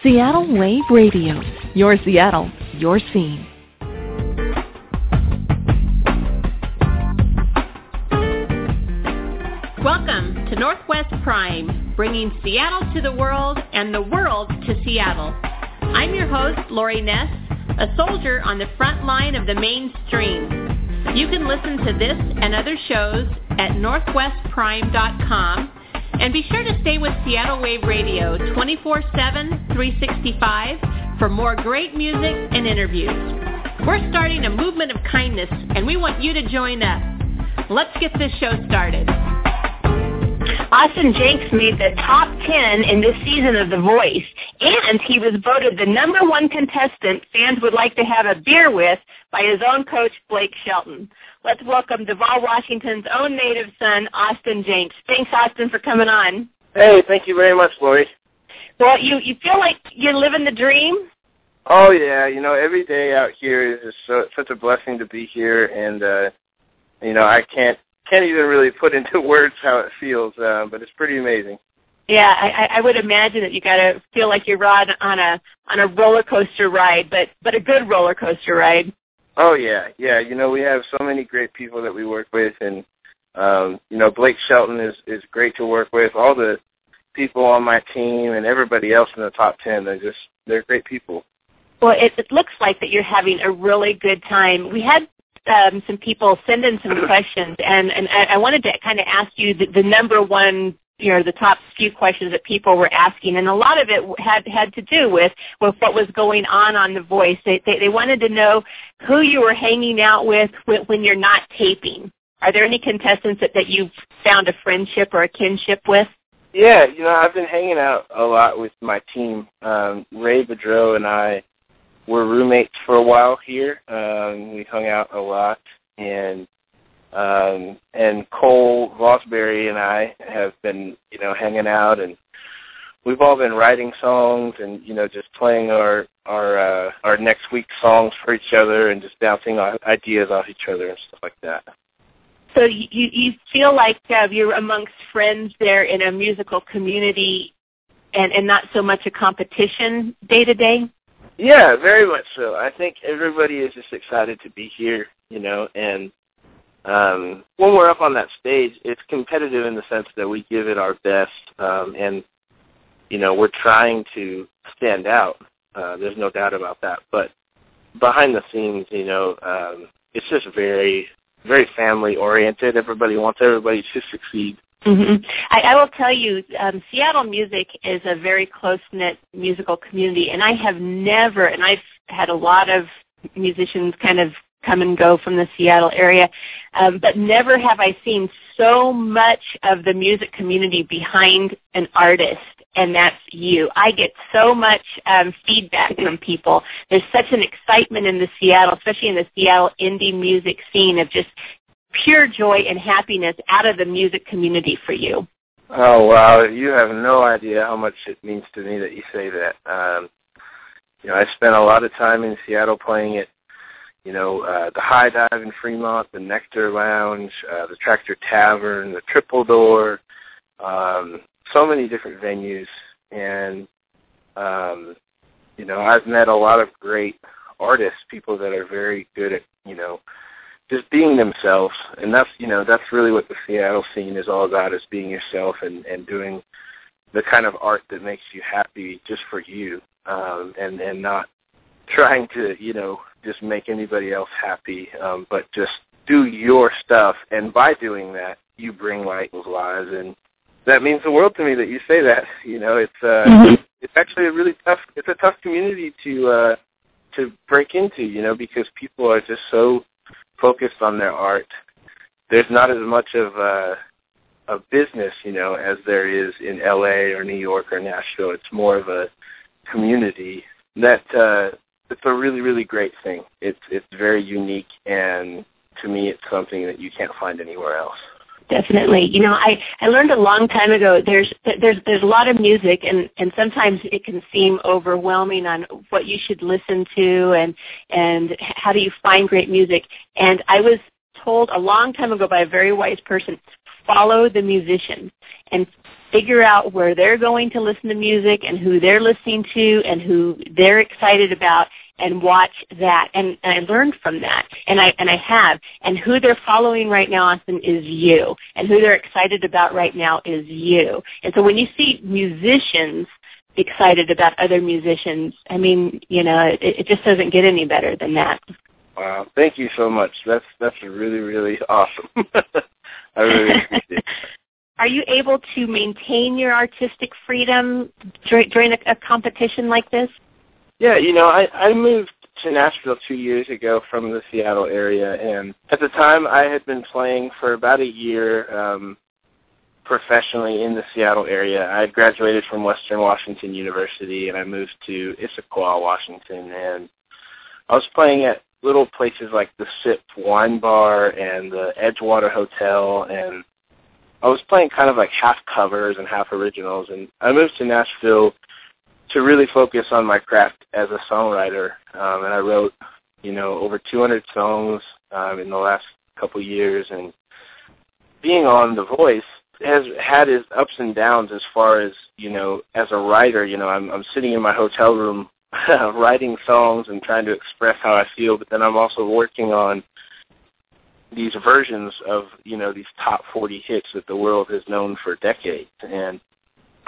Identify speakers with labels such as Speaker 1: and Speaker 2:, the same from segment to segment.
Speaker 1: Seattle Wave Radio, your Seattle, your scene.
Speaker 2: Welcome to Northwest Prime, bringing Seattle to the world and the world to Seattle. I'm your host, Lori Ness, a soldier on the front line of the mainstream. You can listen to this and other shows at northwestprime.com and be sure to stay with Seattle Wave Radio 24-7, 365 for more great music and interviews. We're starting a movement of kindness and we want you to join us. Let's get this show started.
Speaker 3: Austin Jenckes made the top 10 in this season of The Voice, and he was voted the number one contestant fans would like to have a beer with by his own coach, Blake Shelton. Let's welcome Duvall, Washington's own native son, Austin Jenckes. Thanks, Austin, for coming on.
Speaker 4: Hey, thank you very much, Lori.
Speaker 3: Well, you, you feel like you're living the dream?
Speaker 4: Oh, yeah. You know, every day out here is just so, such a blessing to be here, and, uh, you know, I can't can't even really put into words how it feels, uh, but it's pretty amazing.
Speaker 3: Yeah, I, I would imagine that you got to feel like you're on on a on a roller coaster ride, but but a good roller coaster ride.
Speaker 4: Oh yeah, yeah. You know, we have so many great people that we work with, and um, you know, Blake Shelton is is great to work with. All the people on my team and everybody else in the top ten, they're just they're great people.
Speaker 3: Well, it, it looks like that you're having a really good time. We had um, some people send in some questions, and and I wanted to kind of ask you the, the number one you know the top few questions that people were asking, and a lot of it had had to do with with what was going on on The Voice. They they, they wanted to know who you were hanging out with when, when you're not taping. Are there any contestants that, that you've found a friendship or a kinship with?
Speaker 4: Yeah, you know, I've been hanging out a lot with my team. Um, Ray Boudreaux and I were roommates for a while here. Um, we hung out a lot, and um, and Cole Vosbury and I have been, you know, hanging out, and we've all been writing songs, and you know, just playing our our uh, our next week's songs for each other, and just bouncing ideas off each other and stuff like that.
Speaker 3: So you you feel like uh, you're amongst friends there in a musical community, and and not so much a competition day to day.
Speaker 4: Yeah, very much so. I think everybody is just excited to be here, you know, and um, when we're up on that stage, it's competitive in the sense that we give it our best, um, and you know, we're trying to stand out. Uh, there's no doubt about that. But behind the scenes, you know, um, it's just very, very family oriented. Everybody wants everybody to succeed.
Speaker 3: Mm-hmm. I, I will tell you, um, Seattle music is a very close knit musical community, and I have never, and I've had a lot of musicians kind of come and go from the Seattle area, um, but never have I seen so much of the music community behind an artist and that's you. I get so much um, feedback from people. There's such an excitement in the Seattle, especially in the Seattle indie music scene of just pure joy and happiness out of the music community for you.
Speaker 4: Oh wow, you have no idea how much it means to me that you say that. Um, you know, I spent a lot of time in Seattle playing at, you know, uh, the High Dive in Fremont, the Nectar Lounge, uh, the Tractor Tavern, the Triple Door, um, so many different venues, and um, you know, I've met a lot of great artists, people that are very good at, you know, just being themselves, and that's you know that's really what the Seattle scene is all about: is being yourself and and doing the kind of art that makes you happy just for you, um, and and not trying to you know just make anybody else happy, um, but just do your stuff, and by doing that, you bring light to lives, and that means the world to me that you say that. You know, it's uh, mm-hmm. it's actually a really tough. It's a tough community to uh, to break into. You know, because people are just so focused on their art. There's not as much of a, a business, you know, as there is in LA or New York or Nashville. It's more of a community that uh, it's a really really great thing. It's it's very unique, and to me, it's something that you can't find anywhere else
Speaker 3: definitely. You know, I I learned a long time ago. There's there's there's a lot of music, and and sometimes it can seem overwhelming on what you should listen to, and and how do you find great music. And I was told a long time ago by a very wise person, follow the musician and figure out where they're going to listen to music and who they're listening to and who they're excited about and watch that and, and I learned from that and I and I have and who they're following right now Austin is you and who they're excited about right now is you. And so when you see musicians excited about other musicians I mean you know it, it just doesn't get any better than that.
Speaker 4: Wow. Thank you so much. That's that's really really awesome. I really appreciate it.
Speaker 3: Are you able to maintain your artistic freedom during a, a competition like this
Speaker 4: yeah, you know, I I moved to Nashville two years ago from the Seattle area, and at the time I had been playing for about a year um, professionally in the Seattle area. I had graduated from Western Washington University, and I moved to Issaquah, Washington, and I was playing at little places like the Sip Wine Bar and the Edgewater Hotel, and I was playing kind of like half covers and half originals. And I moved to Nashville to really focus on my craft as a songwriter. Um, and I wrote, you know, over 200 songs um, in the last couple years. And being on The Voice has had its ups and downs as far as, you know, as a writer, you know, I'm, I'm sitting in my hotel room writing songs and trying to express how I feel, but then I'm also working on these versions of, you know, these top 40 hits that the world has known for decades. And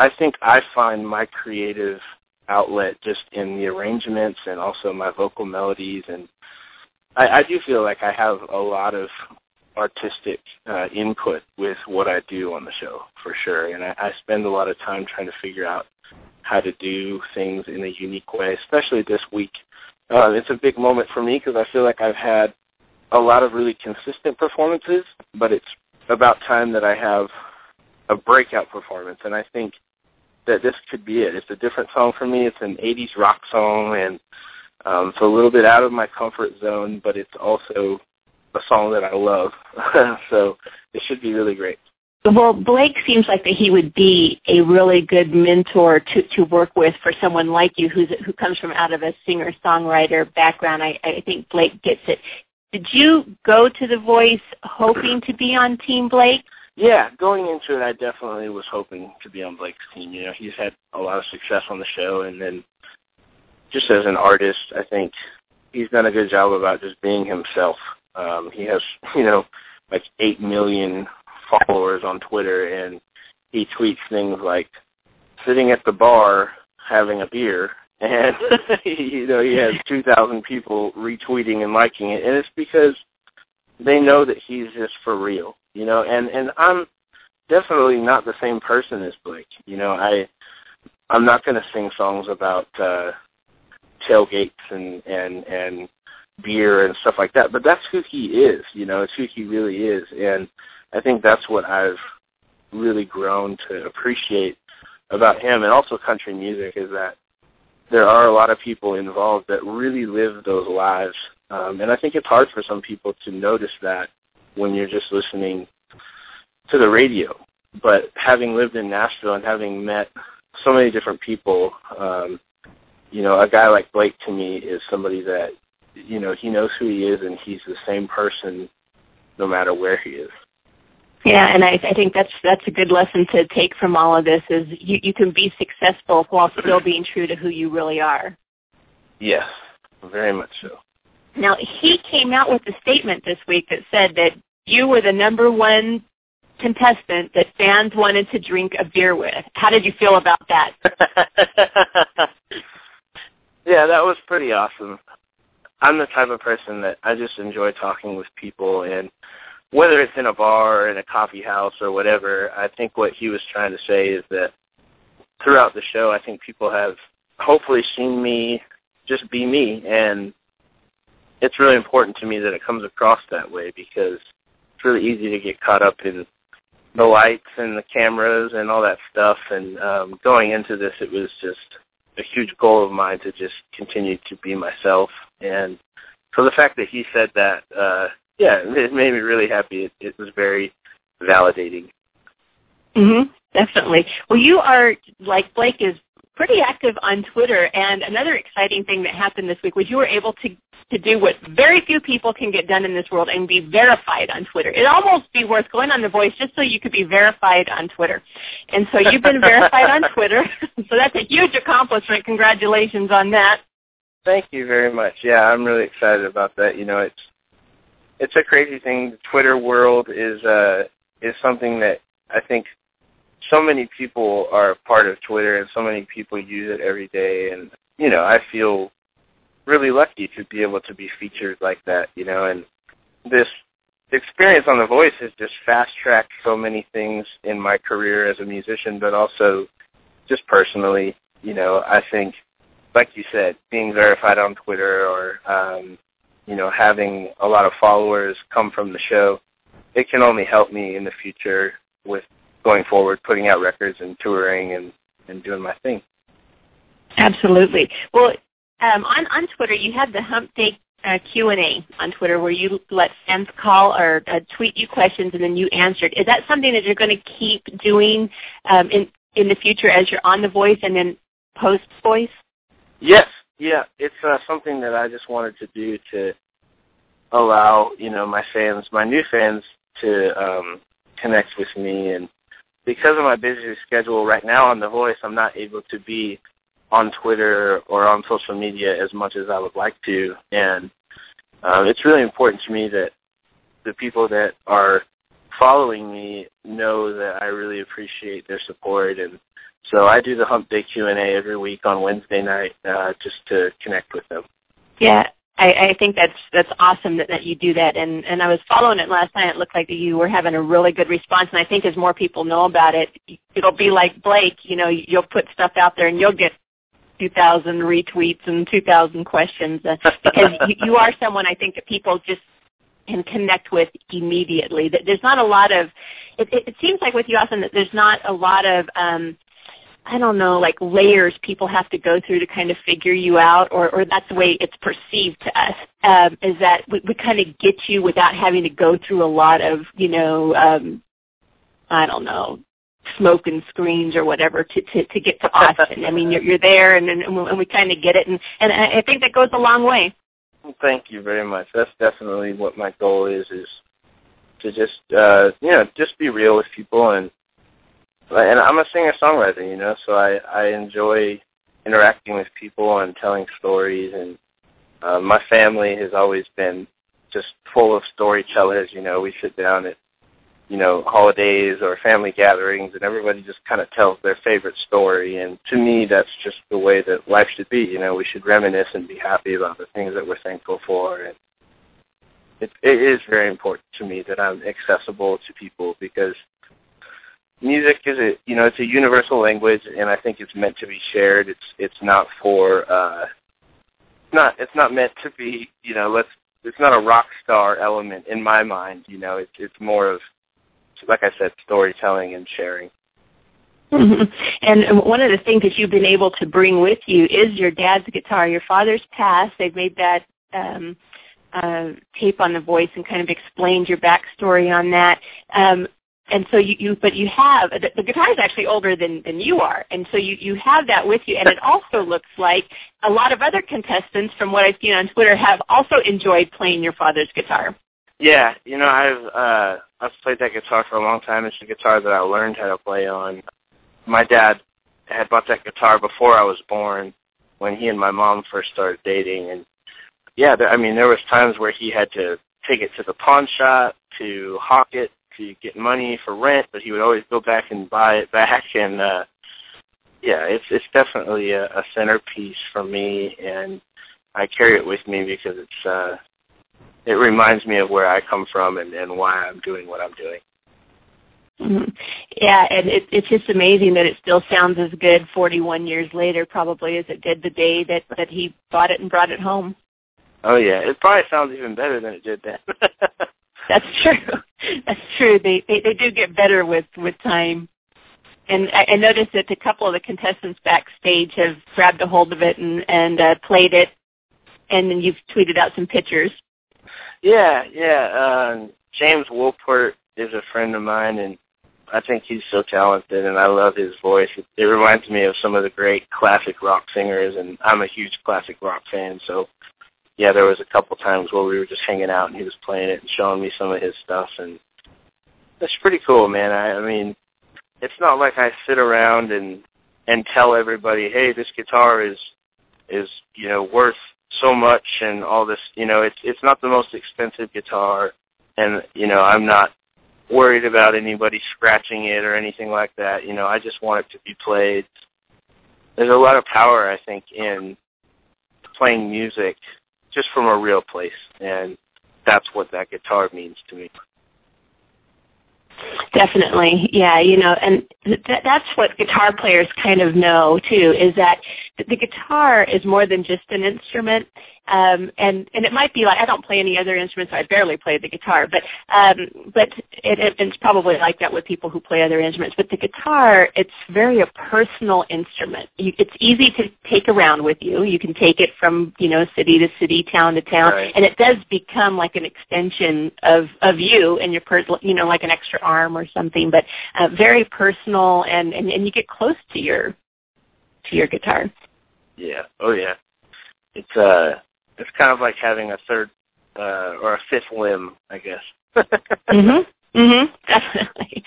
Speaker 4: I think I find my creative outlet just in the arrangements and also my vocal melodies and I, I do feel like I have a lot of artistic uh, input with what I do on the show for sure. And I, I spend a lot of time trying to figure out how to do things in a unique way especially this week. Uh, it's a big moment for me because I feel like I've had a lot of really consistent performances but it's about time that I have a breakout performance. And I think that this could be it. It's a different song for me. It's an 80s rock song, and um, it's a little bit out of my comfort zone, but it's also a song that I love. so it should be really great.
Speaker 3: Well, Blake seems like that he would be a really good mentor to to work with for someone like you who's who comes from out of a singer songwriter background. I, I think Blake gets it. Did you go to The Voice hoping to be on Team Blake?
Speaker 4: Yeah, going into it, I definitely was hoping to be on Blake's team. You know, he's had a lot of success on the show, and then just as an artist, I think he's done a good job about just being himself. Um, he has, you know, like eight million followers on Twitter, and he tweets things like sitting at the bar having a beer, and you know he has two thousand people retweeting and liking it, and it's because they know that he's just for real you know, and and I'm definitely not the same person as Blake. You know, I I'm not going to sing songs about uh tailgates and and and beer and stuff like that, but that's who he is, you know, it's who he really is and I think that's what I've really grown to appreciate about him and also country music is that there are a lot of people involved that really live those lives. Um, and I think it's hard for some people to notice that when you're just listening to the radio. But having lived in Nashville and having met so many different people, um, you know, a guy like Blake to me is somebody that, you know, he knows who he is and he's the same person no matter where he is.
Speaker 3: Yeah, and I, I think that's that's a good lesson to take from all of this is you, you can be successful while still being true to who you really are.
Speaker 4: Yes, very much so.
Speaker 3: Now he came out with a statement this week that said that you were the number one contestant that fans wanted to drink a beer with. How did you feel about that?
Speaker 4: yeah, that was pretty awesome. I'm the type of person that I just enjoy talking with people and whether it's in a bar or in a coffee house or whatever, I think what he was trying to say is that throughout the show I think people have hopefully seen me just be me and it's really important to me that it comes across that way because it's really easy to get caught up in the lights and the cameras and all that stuff. And um, going into this, it was just a huge goal of mine to just continue to be myself. And so the fact that he said that, uh, yeah, it made me really happy. It, it was very validating.
Speaker 3: Mhm. Definitely. Well, you are like Blake is pretty active on Twitter, and another exciting thing that happened this week was you were able to to do what very few people can get done in this world and be verified on Twitter. It'd almost be worth going on The Voice just so you could be verified on Twitter. And so you've been verified on Twitter. So that's a huge accomplishment. Congratulations on that.
Speaker 4: Thank you very much. Yeah, I'm really excited about that. You know, it's it's a crazy thing. The Twitter world is uh is something that I think so many people are part of Twitter and so many people use it every day. And you know, I feel really lucky to be able to be featured like that, you know, and this experience on The Voice has just fast tracked so many things in my career as a musician, but also just personally, you know, I think, like you said, being verified on Twitter or, um, you know, having a lot of followers come from the show, it can only help me in the future with going forward, putting out records and touring and, and doing my thing.
Speaker 3: Absolutely. Well, um, on on Twitter, you have the Hump Day uh, Q and A on Twitter where you let fans call or uh, tweet you questions and then you answered. Is that something that you're going to keep doing um, in in the future as you're on The Voice and then post Voice?
Speaker 4: Yes, yeah, it's uh, something that I just wanted to do to allow you know my fans, my new fans, to um, connect with me and because of my busy schedule right now on The Voice, I'm not able to be on Twitter or on social media as much as I would like to. And um, it's really important to me that the people that are following me know that I really appreciate their support. And so I do the Hump Day Q&A every week on Wednesday night uh, just to connect with them.
Speaker 3: Yeah, I, I think that's that's awesome that, that you do that. And and I was following it last night. It looked like you were having a really good response. And I think as more people know about it, it'll be like Blake. You know, you'll put stuff out there and you'll get 2,000 retweets and 2,000 questions uh, because you, you are someone I think that people just can connect with immediately. That there's not a lot of. It, it, it seems like with you, often that there's not a lot of. um I don't know, like layers people have to go through to kind of figure you out, or, or that's the way it's perceived to us, um, is that we, we kind of get you without having to go through a lot of, you know, um, I don't know, smoke and screens or whatever to to, to get to Austin. I mean, you're you're there, and and, and we kind of get it, and and I think that goes a long way.
Speaker 4: Thank you very much. That's definitely what my goal is is to just uh you know just be real with people and and I'm a singer songwriter, you know, so I I enjoy interacting with people and telling stories. And uh, my family has always been just full of storytellers, you know, we sit down at you know, holidays or family gatherings and everybody just kind of tells their favorite story. And to me that's just the way that life should be. You know, we should reminisce and be happy about the things that we're thankful for. And it, it is very important to me that I'm accessible to people because music is a you know it's a universal language and I think it's meant to be shared. It's it's not for uh not it's not meant to be you know let's it's not a rock star element in my mind. You know it's it's more of like I said, storytelling and sharing.
Speaker 3: Mm-hmm. And one of the things that you've been able to bring with you is your dad's guitar. Your father's passed. They've made that um, uh, tape on the voice and kind of explained your backstory on that. Um, and so you, you, but you have the, the guitar is actually older than than you are, and so you you have that with you. And it also looks like a lot of other contestants, from what I've seen on Twitter, have also enjoyed playing your father's guitar.
Speaker 4: Yeah, you know, I've uh I've played that guitar for a long time. It's a guitar that I learned how to play on. My dad had bought that guitar before I was born when he and my mom first started dating and yeah, there, I mean there was times where he had to take it to the pawn shop to hawk it to get money for rent, but he would always go back and buy it back and uh yeah, it's it's definitely a, a centerpiece for me and I carry it with me because it's uh it reminds me of where I come from and, and why I'm doing what I'm doing.
Speaker 3: Mm-hmm. Yeah, and it, it's just amazing that it still sounds as good 41 years later, probably as it did the day that that he bought it and brought it home.
Speaker 4: Oh yeah, it probably sounds even better than it did then.
Speaker 3: That's true. That's true. They, they they do get better with with time. And I, I noticed that a couple of the contestants backstage have grabbed a hold of it and and uh, played it, and then you've tweeted out some pictures.
Speaker 4: Yeah, yeah. Um, James Wolpert is a friend of mine, and I think he's so talented, and I love his voice. It, it reminds me of some of the great classic rock singers, and I'm a huge classic rock fan. So, yeah, there was a couple times where we were just hanging out and he was playing it and showing me some of his stuff, and that's pretty cool, man. I, I mean, it's not like I sit around and and tell everybody, hey, this guitar is is you know worth so much and all this. You know, it's it's not the most expensive guitar, and you know, I'm not worried about anybody scratching it or anything like that. You know, I just want it to be played. There's a lot of power, I think, in playing music just from a real place, and that's what that guitar means to me.
Speaker 3: Definitely, yeah. You know, and th- that's what guitar players kind of know too. Is that the guitar is more than just an instrument, um, and and it might be like I don't play any other instruments. I barely play the guitar, but um, but it, it, it's probably like that with people who play other instruments. But the guitar, it's very a personal instrument. You, it's easy to take around with you. You can take it from you know city to city, town to town,
Speaker 4: right.
Speaker 3: and it does become like an extension of of you and your per you know like an extra arm or something. But uh, very personal, and, and and you get close to your to your guitar.
Speaker 4: Yeah. Oh yeah. It's uh it's kind of like having a third uh, or a fifth limb, I guess.
Speaker 3: mhm. Mhm. Definitely.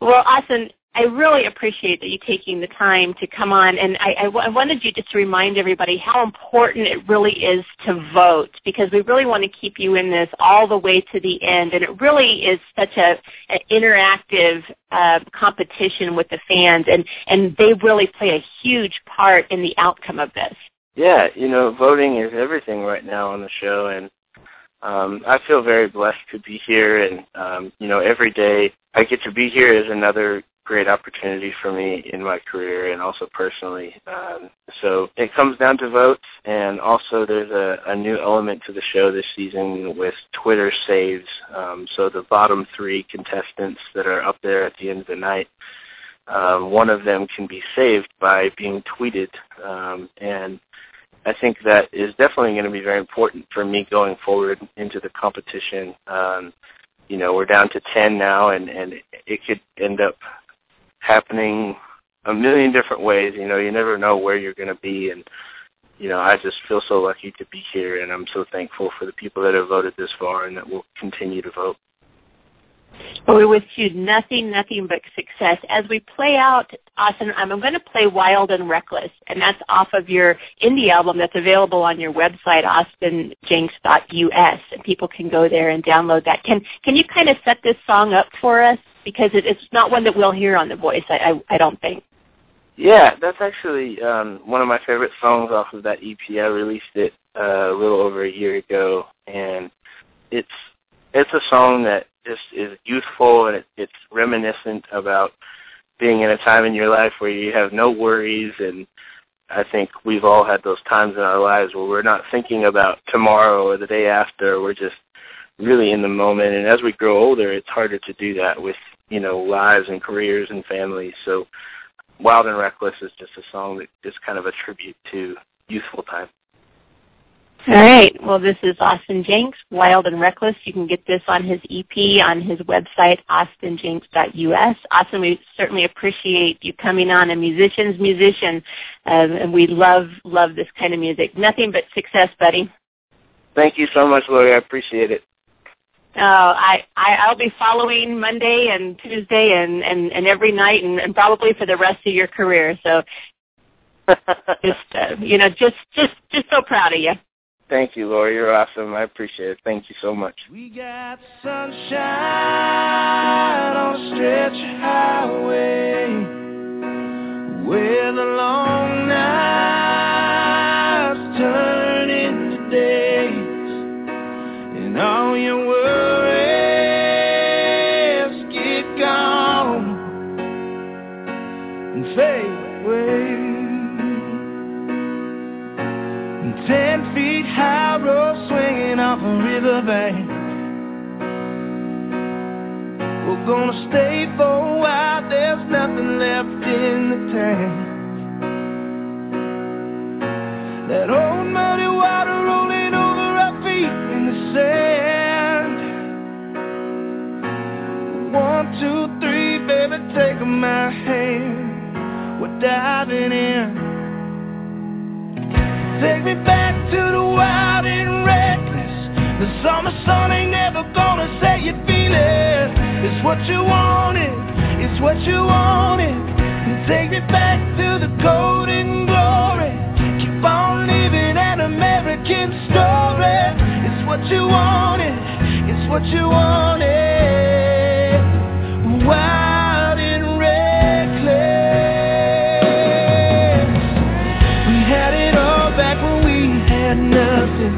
Speaker 3: Well, Austin, I really appreciate that you taking the time to come on, and I, I, w- I wanted you just to remind everybody how important it really is to vote because we really want to keep you in this all the way to the end, and it really is such a an interactive uh, competition with the fans, and and they really play a huge part in the outcome of this.
Speaker 4: Yeah, you know, voting is everything right now on the show, and um, I feel very blessed to be here. And um, you know, every day I get to be here is another great opportunity for me in my career and also personally. Um, so it comes down to votes, and also there's a, a new element to the show this season with Twitter saves. Um, so the bottom three contestants that are up there at the end of the night. Um, one of them can be saved by being tweeted, um, and I think that is definitely going to be very important for me going forward into the competition. Um, you know, we're down to 10 now, and, and it could end up happening a million different ways. You know, you never know where you're going to be, and you know, I just feel so lucky to be here, and I'm so thankful for the people that have voted this far and that will continue to vote.
Speaker 3: Well, we wish you nothing, nothing but success. As we play out, Austin, I'm going to play Wild and Reckless, and that's off of your indie album that's available on your website, austinjenckes.us, and people can go there and download that. Can can you kind of set this song up for us? Because it, it's not one that we'll hear on The Voice, I, I, I don't think.
Speaker 4: Yeah, that's actually um, one of my favorite songs off of that EP. I released it uh, a little over a year ago, and it's it's a song that just is youthful and it, it's reminiscent about being in a time in your life where you have no worries and I think we've all had those times in our lives where we're not thinking about tomorrow or the day after. We're just really in the moment. And as we grow older, it's harder to do that with, you know, lives and careers and families. So Wild and Reckless is just a song that is kind of a tribute to youthful time.
Speaker 3: All right. Well, this is Austin Jenckes, Wild and Reckless. You can get this on his EP on his website, austinjenckes.us. Austin, we certainly appreciate you coming on, a musician's musician, um, and we love, love this kind of music. Nothing but success, buddy.
Speaker 4: Thank you so much, Lori. I appreciate it.
Speaker 3: Oh, I, I I'll be following Monday and Tuesday and and and every night and, and probably for the rest of your career. So just uh, you know, just just just so proud of you.
Speaker 4: Thank you, Lori. You're awesome. I appreciate it. Thank you so much.
Speaker 5: We got sunshine on stretch highway where the long nights turn back to the wild and summer sun ain't never gonna say you feel it. It's what you wanted, it's what you wanted. And take me back to the golden glory. Keep on living an American story. It's what you wanted, it's what you wanted. Wild nothing.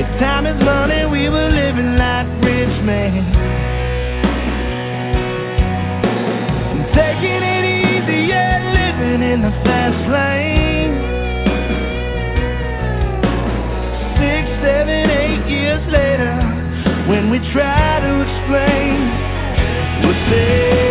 Speaker 5: If time is money, we were living like rich men. And taking it easy, yeah, living in the fast lane. Six, seven, eight years later, when we try to explain, we'll say,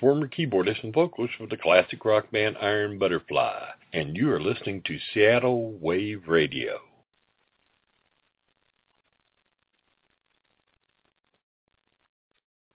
Speaker 6: former keyboardist and vocalist for the classic rock band Iron Butterfly, and you are listening to Seattle Wave Radio.